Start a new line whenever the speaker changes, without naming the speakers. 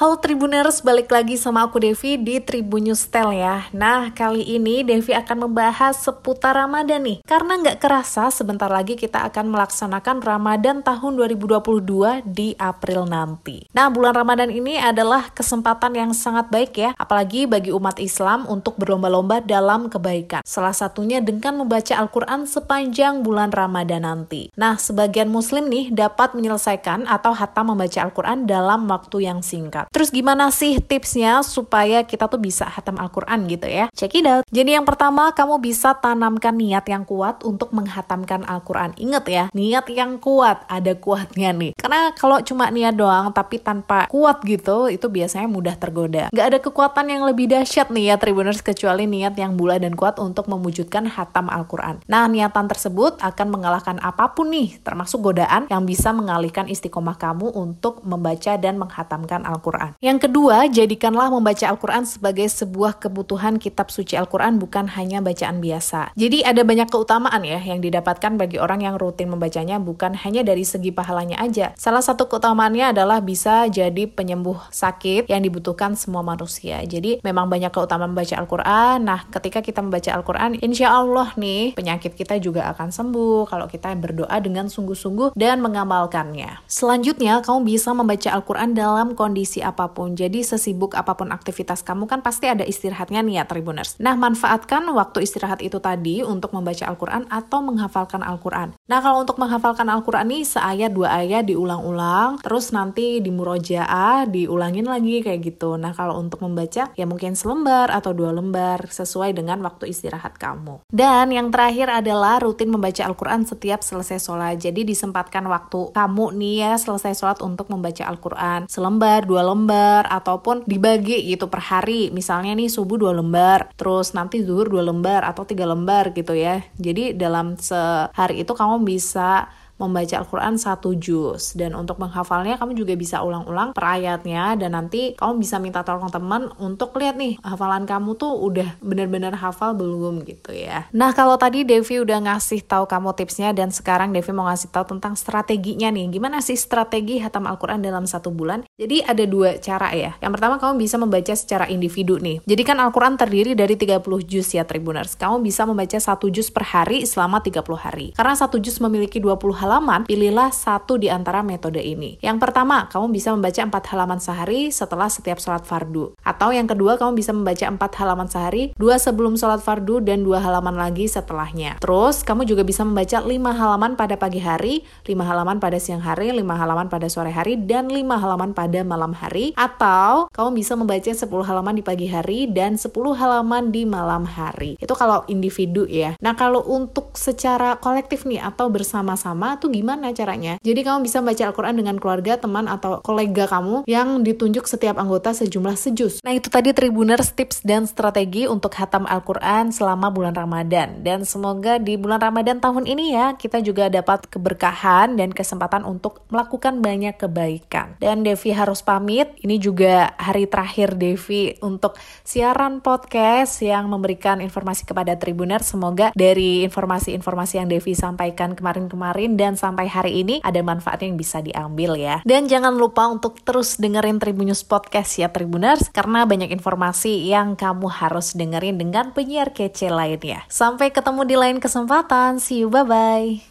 Halo Tribuners, balik lagi sama aku Devi di Tribun News Tel ya. Nah, kali ini Devi akan membahas seputar Ramadan nih. Karena nggak kerasa, sebentar lagi kita akan melaksanakan Ramadan tahun 2022 di April nanti. Nah, bulan Ramadan ini adalah kesempatan yang sangat baik ya, apalagi bagi umat Islam untuk berlomba-lomba dalam kebaikan. Salah satunya dengan membaca Al-Quran sepanjang bulan Ramadan nanti. Nah, sebagian muslim nih dapat menyelesaikan atau hatta membaca Al-Quran dalam waktu yang singkat. Terus gimana sih tipsnya supaya kita tuh bisa hatam Al-Quran gitu ya? Check it out. Jadi yang pertama, kamu bisa tanamkan niat yang kuat untuk menghatamkan Al-Quran. Ingat ya, niat yang kuat, ada kuatnya nih. Karena kalau cuma niat doang tapi tanpa kuat gitu, itu biasanya mudah tergoda. Gak ada kekuatan yang lebih dahsyat nih ya Tribuners kecuali niat yang bulat dan kuat untuk mewujudkan hatam Al-Quran. Nah, niatan tersebut akan mengalahkan apa pun nih, termasuk godaan yang bisa mengalihkan istiqomah kamu untuk membaca dan menghatamkan Al-Quran. Al-Quran. Yang kedua, jadikanlah membaca Al-Quran sebagai sebuah kebutuhan kitab suci Al-Quran bukan hanya bacaan biasa. Jadi ada banyak keutamaan ya yang didapatkan bagi orang yang rutin membacanya bukan hanya dari segi pahalanya aja. Salah satu keutamaannya adalah bisa jadi penyembuh sakit yang dibutuhkan semua manusia. Jadi memang banyak keutamaan membaca Al-Quran. Nah, ketika kita membaca Al-Quran, insya Allah nih penyakit kita juga akan sembuh kalau kita berdoa dengan sungguh-sungguh dan mengamalkannya. Selanjutnya, kamu bisa membaca Al-Quran dalam kondisi apa pun. Jadi sesibuk apa pun aktivitas kamu kan pasti ada istirahatnya nih ya Tribuners. Nah, manfaatkan waktu istirahat itu tadi untuk membaca Al-Quran atau menghafalkan Al-Quran. Nah, kalau untuk menghafalkan Al-Quran nih seayat dua ayat diulang-ulang, terus nanti di murojaah diulangin lagi kayak gitu. Nah, kalau untuk membaca ya mungkin selembar atau dua lembar sesuai dengan waktu istirahat kamu. Dan yang terakhir adalah rutin membaca Al-Quran setiap selesai sholat. Jadi disempatkan waktu kamu nih ya selesai sholat untuk membaca Al-Quran. Selembar, dua lembar, lembar ataupun dibagi gitu per hari. Misalnya nih subuh dua lembar terus nanti zuhur dua lembar atau tiga lembar gitu ya. Jadi dalam sehari itu kamu bisa membaca Al-Quran satu juz dan untuk menghafalnya kamu juga bisa ulang-ulang per ayatnya dan nanti kamu bisa minta tolong teman untuk lihat nih hafalan kamu tuh udah bener-bener hafal belum gitu ya. Nah kalau tadi Devi udah ngasih tahu kamu tipsnya dan sekarang Devi mau ngasih tahu tentang strateginya nih. Gimana sih strategi hatam Al-Quran dalam satu bulan? Jadi ada dua cara ya. Yang pertama kamu bisa membaca secara individu nih. Jadi kan Al-Quran terdiri dari 30 juz ya Tribuners. Kamu bisa membaca satu juz per hari selama 30 hari. Karena satu juz memiliki 20 halaman halaman, pilihlah satu di antara metode ini. Yang pertama, kamu bisa membaca empat halaman sehari setelah setiap sholat fardu. Atau yang kedua, kamu bisa membaca empat halaman sehari, dua sebelum sholat fardu dan dua halaman lagi setelahnya. Terus, kamu juga bisa membaca lima halaman pada pagi hari, lima halaman pada siang hari, lima halaman pada sore hari, dan lima halaman pada malam hari. Atau, kamu bisa membaca 10 halaman di pagi hari dan 10 halaman di malam hari. Itu kalau individu ya. Nah, kalau untuk secara kolektif nih atau bersama-sama tuh gimana caranya? Jadi kamu bisa baca Al-Quran dengan keluarga, teman, atau kolega kamu yang ditunjuk setiap anggota sejumlah sejus. Nah itu tadi Tribuners tips dan strategi untuk hatam Al-Quran selama bulan Ramadan. Dan semoga di bulan Ramadan tahun ini ya, kita juga dapat keberkahan dan kesempatan untuk melakukan banyak kebaikan. Dan Devi harus pamit, ini juga hari terakhir Devi untuk siaran podcast yang memberikan informasi kepada Tribuners. Semoga dari informasi-informasi yang Devi sampaikan kemarin-kemarin dan dan sampai hari ini ada manfaat yang bisa diambil ya. Dan jangan lupa untuk terus dengerin Tribunnews Podcast ya Tribuners, karena banyak informasi yang kamu harus dengerin dengan penyiar kece lainnya. Sampai ketemu di lain kesempatan, see you, bye-bye.